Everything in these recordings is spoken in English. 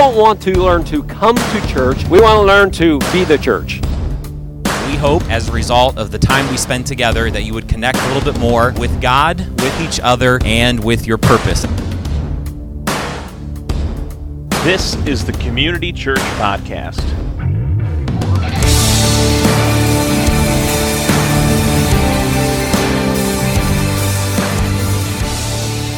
don't want to learn to come to church. We want to learn to be the church. We hope, as a result of the time we spend together, that you would connect a little bit more with God, with each other, and with your purpose. This is the Community Church Podcast.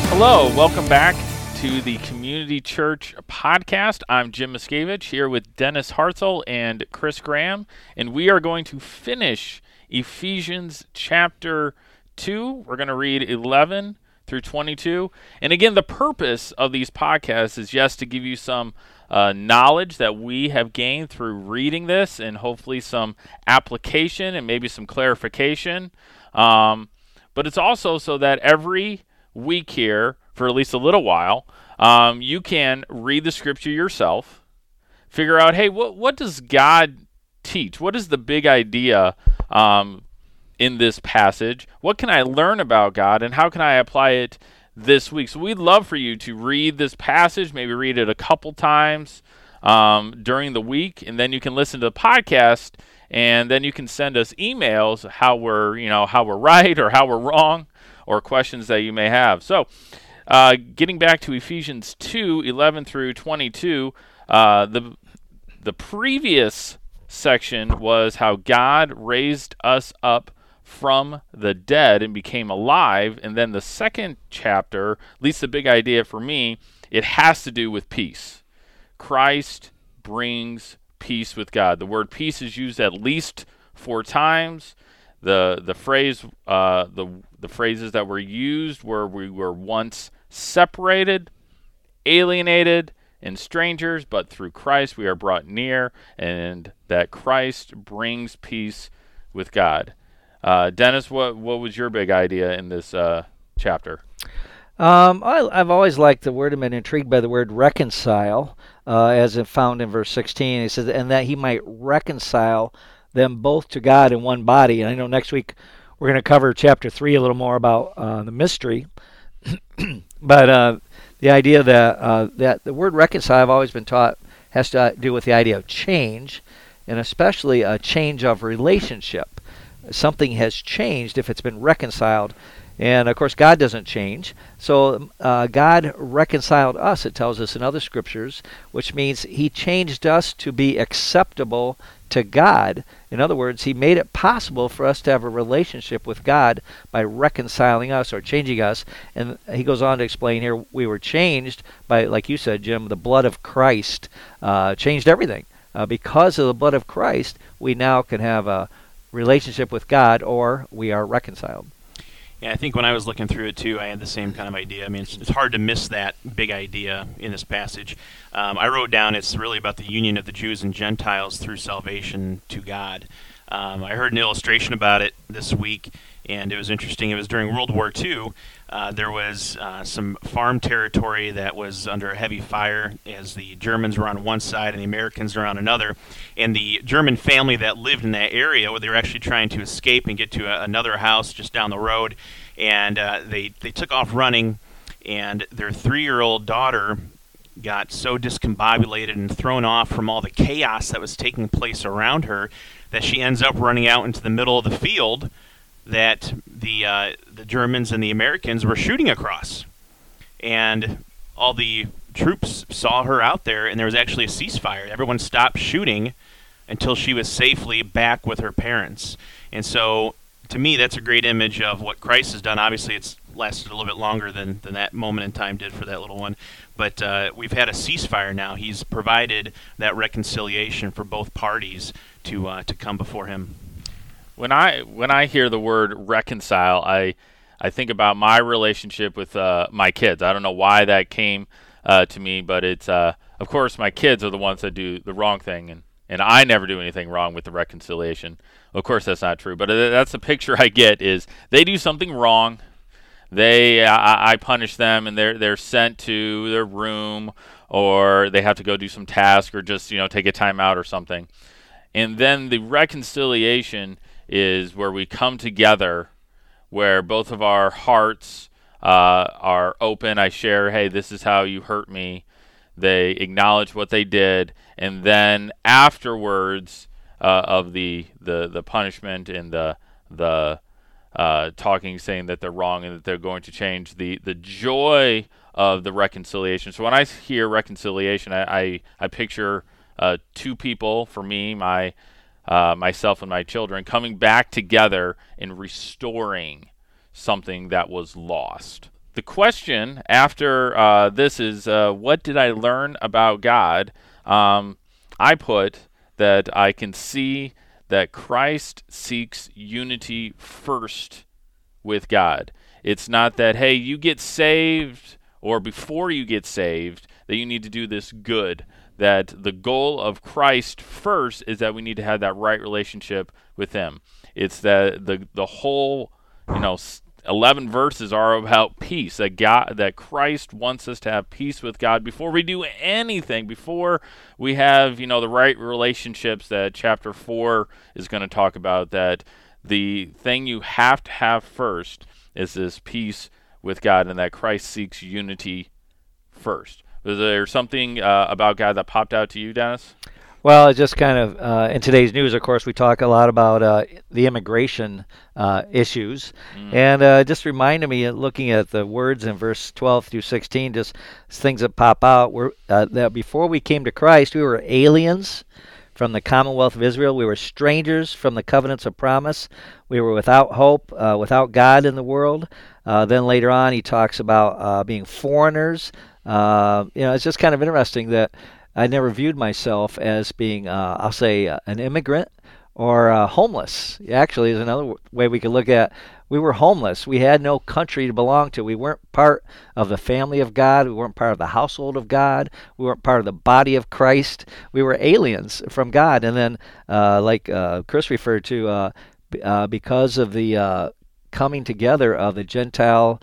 Hello, welcome back to the Community Church Podcast. I'm Jim Miscavige here with Dennis Hartzell and Chris Graham, and we are going to finish Ephesians chapter 2. We're going to read 11 through 22. And again, the purpose of these podcasts is just to give you some uh, knowledge that we have gained through reading this and hopefully some application and maybe some clarification. Um, but it's also so that every week here, for at least a little while, um, you can read the scripture yourself, figure out, hey, what, what does God teach? What is the big idea um, in this passage? What can I learn about God, and how can I apply it this week? So we'd love for you to read this passage, maybe read it a couple times um, during the week, and then you can listen to the podcast, and then you can send us emails how we're, you know, how we're right or how we're wrong, or questions that you may have. So. Uh, getting back to Ephesians 2 11 through 22, uh, the, the previous section was how God raised us up from the dead and became alive. And then the second chapter, at least the big idea for me, it has to do with peace. Christ brings peace with God. The word peace is used at least four times. The the phrase uh, the the phrases that were used were we were once separated, alienated, and strangers, but through Christ we are brought near, and that Christ brings peace with God. Uh, Dennis, what what was your big idea in this uh, chapter? Um, I, have always liked the word. I've been intrigued by the word reconcile, uh, as it found in verse 16. He says, and that he might reconcile them both to God in one body. And I know next week we're going to cover chapter 3 a little more about uh, the mystery. but uh, the idea that uh, that the word reconcile, I've always been taught, has to do with the idea of change, and especially a change of relationship. Something has changed if it's been reconciled. And of course, God doesn't change. So uh, God reconciled us, it tells us in other scriptures, which means He changed us to be acceptable to God. In other words, He made it possible for us to have a relationship with God by reconciling us or changing us. And He goes on to explain here we were changed by, like you said, Jim, the blood of Christ uh, changed everything. Uh, because of the blood of Christ, we now can have a relationship with God or we are reconciled. Yeah, I think when I was looking through it too, I had the same kind of idea. I mean, it's, it's hard to miss that big idea in this passage. Um, I wrote down it's really about the union of the Jews and Gentiles through salvation to God. Um, I heard an illustration about it this week, and it was interesting. It was during World War II. Uh, there was uh, some farm territory that was under heavy fire as the Germans were on one side and the Americans were on another. And the German family that lived in that area, where they were actually trying to escape and get to a, another house just down the road, and uh, they they took off running, and their three-year-old daughter got so discombobulated and thrown off from all the chaos that was taking place around her that she ends up running out into the middle of the field that the uh, the Germans and the Americans were shooting across, and all the troops saw her out there, and there was actually a ceasefire. Everyone stopped shooting until she was safely back with her parents. And so, to me, that's a great image of what Christ has done. Obviously, it's lasted a little bit longer than, than that moment in time did for that little one. But uh, we've had a ceasefire now. He's provided that reconciliation for both parties to uh, to come before Him. When I when I hear the word reconcile, I I think about my relationship with uh, my kids. I don't know why that came uh, to me, but it's uh, of course my kids are the ones that do the wrong thing, and and I never do anything wrong with the reconciliation. Of course, that's not true, but uh, that's the picture I get is they do something wrong. They I, I punish them, and they're they're sent to their room, or they have to go do some task, or just you know take a time out or something, and then the reconciliation is where we come together, where both of our hearts uh, are open. I share, hey, this is how you hurt me. they acknowledge what they did, and then afterwards uh, of the, the the punishment and the the uh, talking, saying that they're wrong and that they're going to change, the the joy of the reconciliation. So when I hear reconciliation, I I, I picture uh, two people for me, my uh, myself and my children, coming back together and restoring something that was lost. The question after uh, this is, uh, what did I learn about God? Um, I put that I can see that Christ seeks unity first with God. It's not that, hey, you get saved, or before you get saved, that you need to do this good that the goal of Christ first is that we need to have that right relationship with Him. It's that the the whole, you know, eleven verses are about peace. That God, that Christ wants us to have peace with God before we do anything. Before we have, you know, the right relationships that chapter four is going to talk about. That the thing you have to have first is this peace with God, and that Christ seeks unity first. Was there something uh, about God that popped out to you, Dennis? Well, it just kind of uh, in today's news, of course, we talk a lot about uh, the immigration uh, issues, mm. and uh, just reminded me, uh, looking at the words in verse 12 through 16, just things that pop out. Were uh, that before we came to Christ, we were aliens from the commonwealth of Israel. We were strangers from the covenants of promise. We were without hope, without God in the world. then later on, he talks about being foreigners. Uh, you know, it's just kind of interesting that I never viewed myself as being, uh, I'll say, uh, an immigrant or uh, homeless. Actually, is another way we could look at. We were homeless. We had no country to belong to. We weren't part of the family of God. We weren't part of the household of God. We weren't part of the body of Christ. We were aliens from God. And then, uh, like uh, Chris referred to, uh, uh, because of the coming together of the Gentile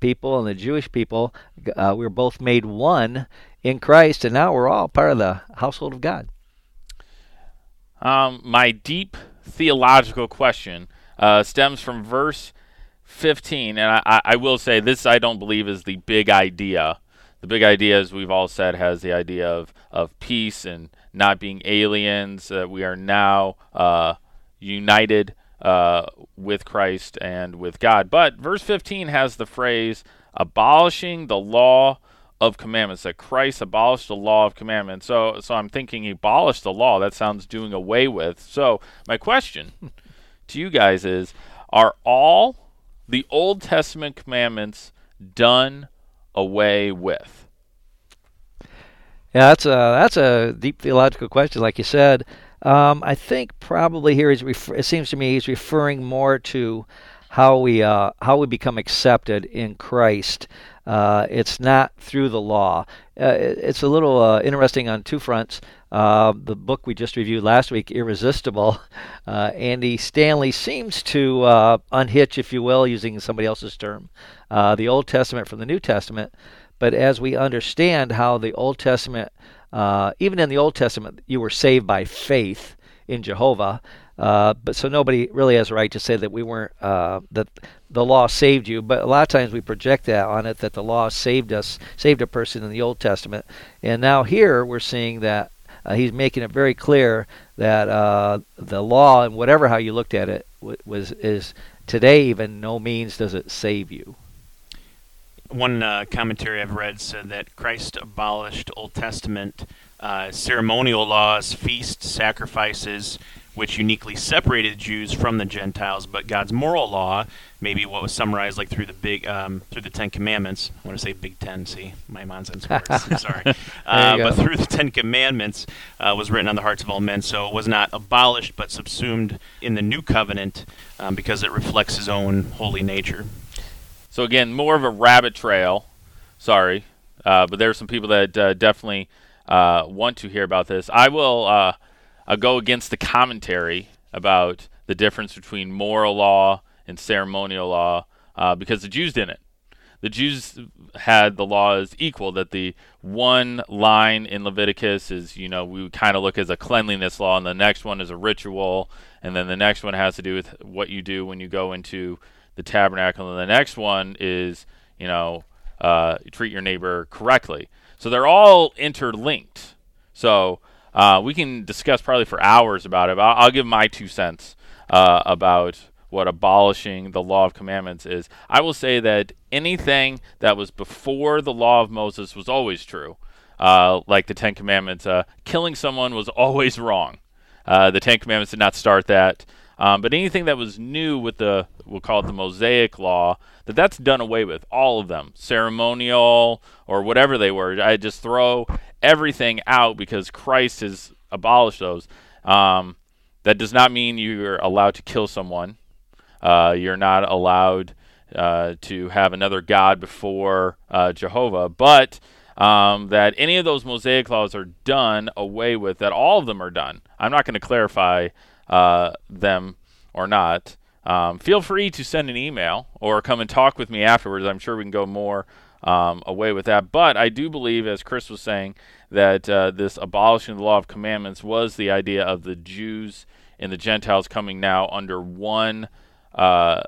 people and the Jewish people, uh, we were both made one in Christ, and now we're all part of the household of God. Um, my deep theological question uh, stems from verse 15, and I, I, will say this I don't believe is the big idea. The big idea, as we've all said, has the idea of, of peace and not being aliens. That uh, we are now uh, united uh, with Christ and with God. But verse 15 has the phrase abolishing the law of commandments that Christ abolished the law of commandments. So so I'm thinking he abolished the law. That sounds doing away with. So my question to you guys is are all the Old Testament commandments done away with? Yeah, that's a that's a deep theological question like you said. Um, I think probably here he's refer- it seems to me he's referring more to how we uh, how we become accepted in Christ. Uh, it's not through the law. Uh, it's a little uh, interesting on two fronts. Uh, the book we just reviewed last week, Irresistible, uh, Andy Stanley seems to unhitch, if you will, using somebody else's term, the Old Testament from the New Testament. But as we understand how the Old Testament even in the Old Testament, you were saved by faith in Jehovah. Uh, but so nobody really has a right to say that we weren't uh, that the law saved you. But a lot of times we project that on it that the law saved us, saved a person in the Old Testament. And now here we're seeing that uh, he's making it very clear that uh, the law and whatever how you looked at it was is today even no means does it save you one uh, commentary I've read said that Christ abolished Old Testament ceremonial laws, feasts, sacrifices, which uniquely separated Jews from the Gentiles. But God's moral law, maybe what was summarized like through the big, um, through the Ten Commandments. I want to say Big Ten. See my nonsense words. I'm sorry, uh, but through the Ten Commandments uh, was written on the hearts of all men. So it was not abolished, but subsumed in the New Covenant um, because it reflects His own holy nature. So again, more of a rabbit trail. Sorry, uh, but there are some people that uh, definitely uh, want to hear about this. I will uh, I'll go against the commentary about the difference between moral law and ceremonial law uh, because the Jews didn't. The Jews had the laws equal. That the one line in Leviticus is, you know, we kind of look as a cleanliness law, and the next one is a ritual, and then the next one has to do with what you do when you go into the tabernacle, and the next one is you know uh, treat your neighbor correctly. So they're all interlinked. So uh, we can discuss probably for hours about it. But I'll, I'll give my two cents uh, about what abolishing the law of commandments is. I will say that anything that was before the law of Moses was always true. Uh, like the Ten Commandments, uh, killing someone was always wrong. Uh, the Ten Commandments did not start that. Um, but anything that was new with the, we'll call it the Mosaic Law, that that's done away with. All of them, ceremonial or whatever they were. I just throw everything out because Christ has abolished those. Um, that does not mean you're allowed to kill someone. Uh, you're not allowed uh, to have another god before uh, Jehovah, but um, that any of those Mosaic laws are done away with. That all of them are done. I'm not going to clarify uh, them or not. Um, feel free to send an email or come and talk with me afterwards. I'm sure we can go more um, away with that. But I do believe, as Chris was saying, that uh, this abolishing the law of commandments was the idea of the Jews and the Gentiles coming now under one uh,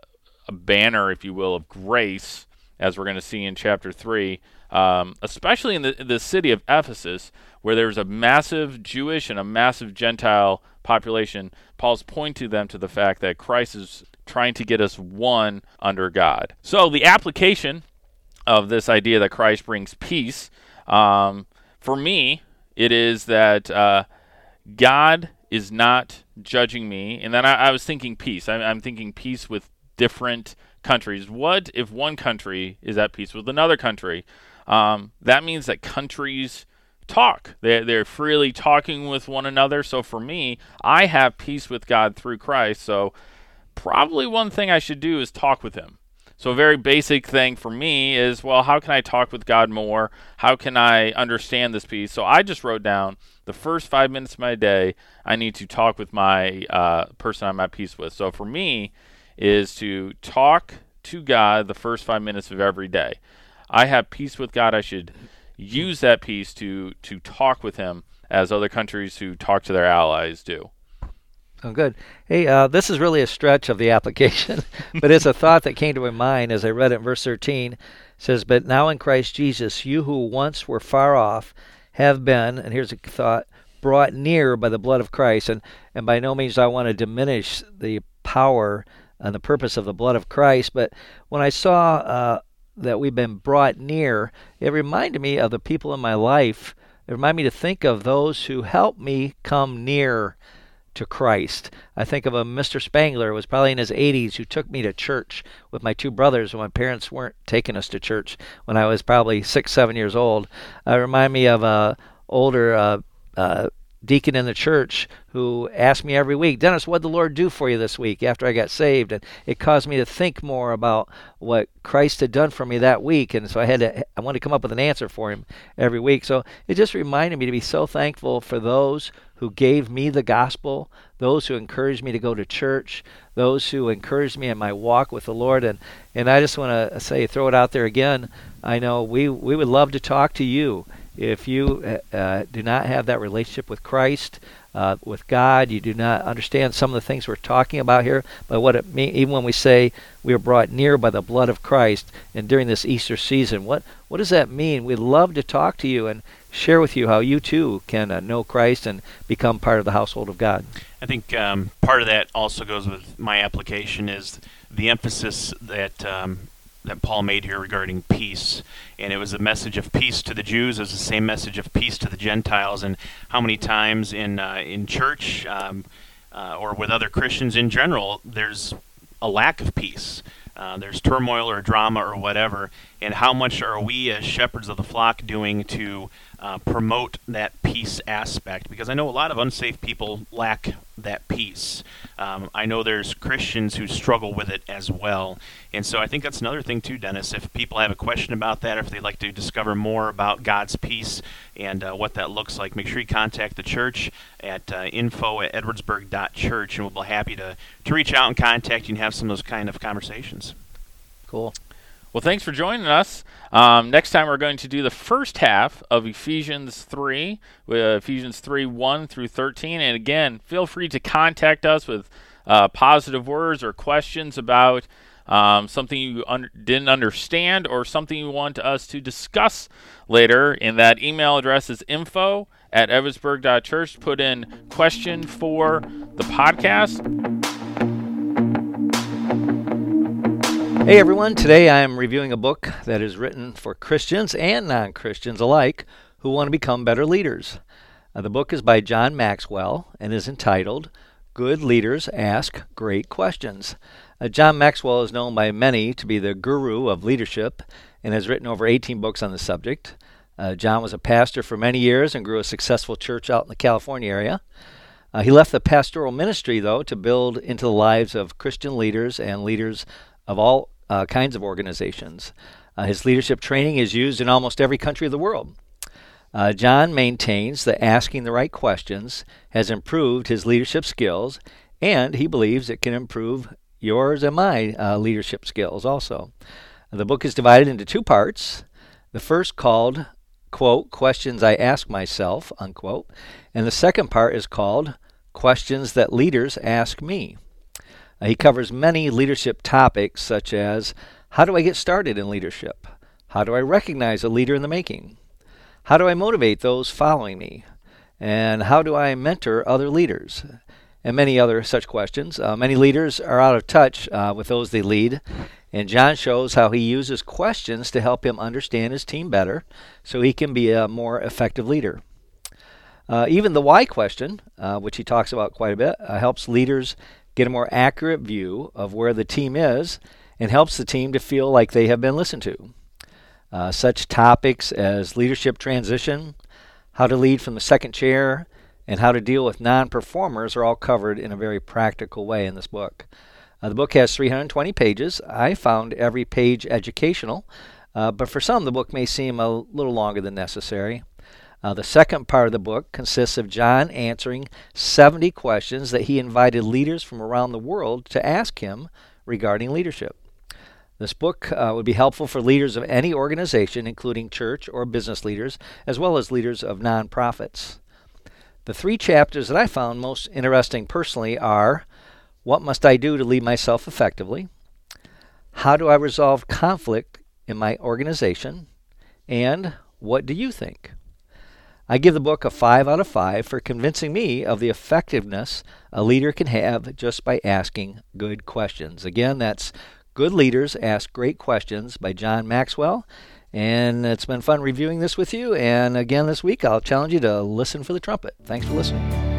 banner, if you will, of grace, as we're going to see in chapter 3, um, especially in the, the city of Ephesus, where there's a massive Jewish and a massive Gentile population. Paul's pointing them to the fact that Christ is trying to get us one under God. So the application of this idea that Christ brings peace, um, for me, it is that uh, God is not judging me. And then I, I was thinking peace. I, I'm thinking peace with different countries. What if one country is at peace with another country? Um, that means that countries talk. They're, they're freely talking with one another. So for me, I have peace with God through Christ. So probably one thing I should do is talk with Him. So, a very basic thing for me is well, how can I talk with God more? How can I understand this peace? So, I just wrote down the first five minutes of my day, I need to talk with my uh, person I'm at peace with. So, for me, is to talk to God the first five minutes of every day. I have peace with God. I should use that peace to to talk with Him as other countries who talk to their allies do. Oh, good. Hey, uh, this is really a stretch of the application, but it's a thought that came to my mind as I read it in verse 13. It says, But now in Christ Jesus, you who once were far off have been, and here's a thought, brought near by the blood of Christ. And, and by no means I want to diminish the power and the purpose of the blood of Christ, but when I saw uh, that we've been brought near, it reminded me of the people in my life. It reminded me to think of those who helped me come near to Christ. I think of a Mr. Spangler, who was probably in his 80s, who took me to church with my two brothers when my parents weren't taking us to church when I was probably six, seven years old. Uh, remind me of a older uh, uh, deacon in the church who asked me every week, Dennis, what did the Lord do for you this week after I got saved? And it caused me to think more about what Christ had done for me that week. And so I had to, I wanted to come up with an answer for him every week. So it just reminded me to be so thankful for those who gave me the gospel, those who encouraged me to go to church, those who encouraged me in my walk with the Lord. And, and I just want to say, throw it out there again. I know we, we would love to talk to you if you uh, uh, do not have that relationship with Christ, uh, with God, you do not understand some of the things we're talking about here. But what it means, even when we say we are brought near by the blood of Christ, and during this Easter season, what what does that mean? We'd love to talk to you and share with you how you too can uh, know Christ and become part of the household of God. I think um, part of that also goes with my application is the emphasis that um, that Paul made here regarding peace. And it was a message of peace to the Jews. It was the same message of peace to the Gentiles. And how many times in uh, in church um, uh, or with other Christians in general, there's a lack of peace. Uh, there's turmoil or drama or whatever. And how much are we as shepherds of the flock doing to uh, promote that peace aspect because I know a lot of unsafe people lack that peace. Um, I know there's Christians who struggle with it as well. And so I think that's another thing, too, Dennis. If people have a question about that, if they'd like to discover more about God's peace and uh, what that looks like, make sure you contact the church at uh, info at edwardsburg.church, and we'll be happy to, to reach out and contact you and have some of those kind of conversations. Cool. Well, thanks for joining us. Um, next time, we're going to do the first half of Ephesians 3, uh, Ephesians 3 1 through 13. And again, feel free to contact us with uh, positive words or questions about um, something you un- didn't understand, or something you want us to discuss later. And that email address is info at edwardsburg.church. Put in question for the podcast. Hey everyone, today I am reviewing a book that is written for Christians and non Christians alike who want to become better leaders. Uh, the book is by John Maxwell and is entitled Good Leaders Ask Great Questions. Uh, John Maxwell is known by many to be the guru of leadership and has written over 18 books on the subject. Uh, John was a pastor for many years and grew a successful church out in the California area. Uh, he left the pastoral ministry, though, to build into the lives of Christian leaders and leaders of all uh, kinds of organizations. Uh, his leadership training is used in almost every country of the world. Uh, John maintains that asking the right questions has improved his leadership skills, and he believes it can improve yours and my uh, leadership skills also. The book is divided into two parts. The first called, quote, Questions I Ask Myself, unquote, and the second part is called Questions That Leaders Ask Me. Uh, he covers many leadership topics such as how do I get started in leadership? How do I recognize a leader in the making? How do I motivate those following me? And how do I mentor other leaders? And many other such questions. Uh, many leaders are out of touch uh, with those they lead, and John shows how he uses questions to help him understand his team better so he can be a more effective leader. Uh, even the why question, uh, which he talks about quite a bit, uh, helps leaders get a more accurate view of where the team is and helps the team to feel like they have been listened to. Uh, such topics as leadership transition, how to lead from the second chair, and how to deal with non performers are all covered in a very practical way in this book. Uh, the book has 320 pages. I found every page educational, uh, but for some, the book may seem a little longer than necessary. Uh, the second part of the book consists of John answering 70 questions that he invited leaders from around the world to ask him regarding leadership. This book uh, would be helpful for leaders of any organization, including church or business leaders, as well as leaders of nonprofits. The three chapters that I found most interesting personally are What must I do to lead myself effectively? How do I resolve conflict in my organization? And what do you think? I give the book a 5 out of 5 for convincing me of the effectiveness a leader can have just by asking good questions. Again, that's Good Leaders Ask Great Questions by John Maxwell. And it's been fun reviewing this with you. And again, this week, I'll challenge you to listen for the trumpet. Thanks for listening.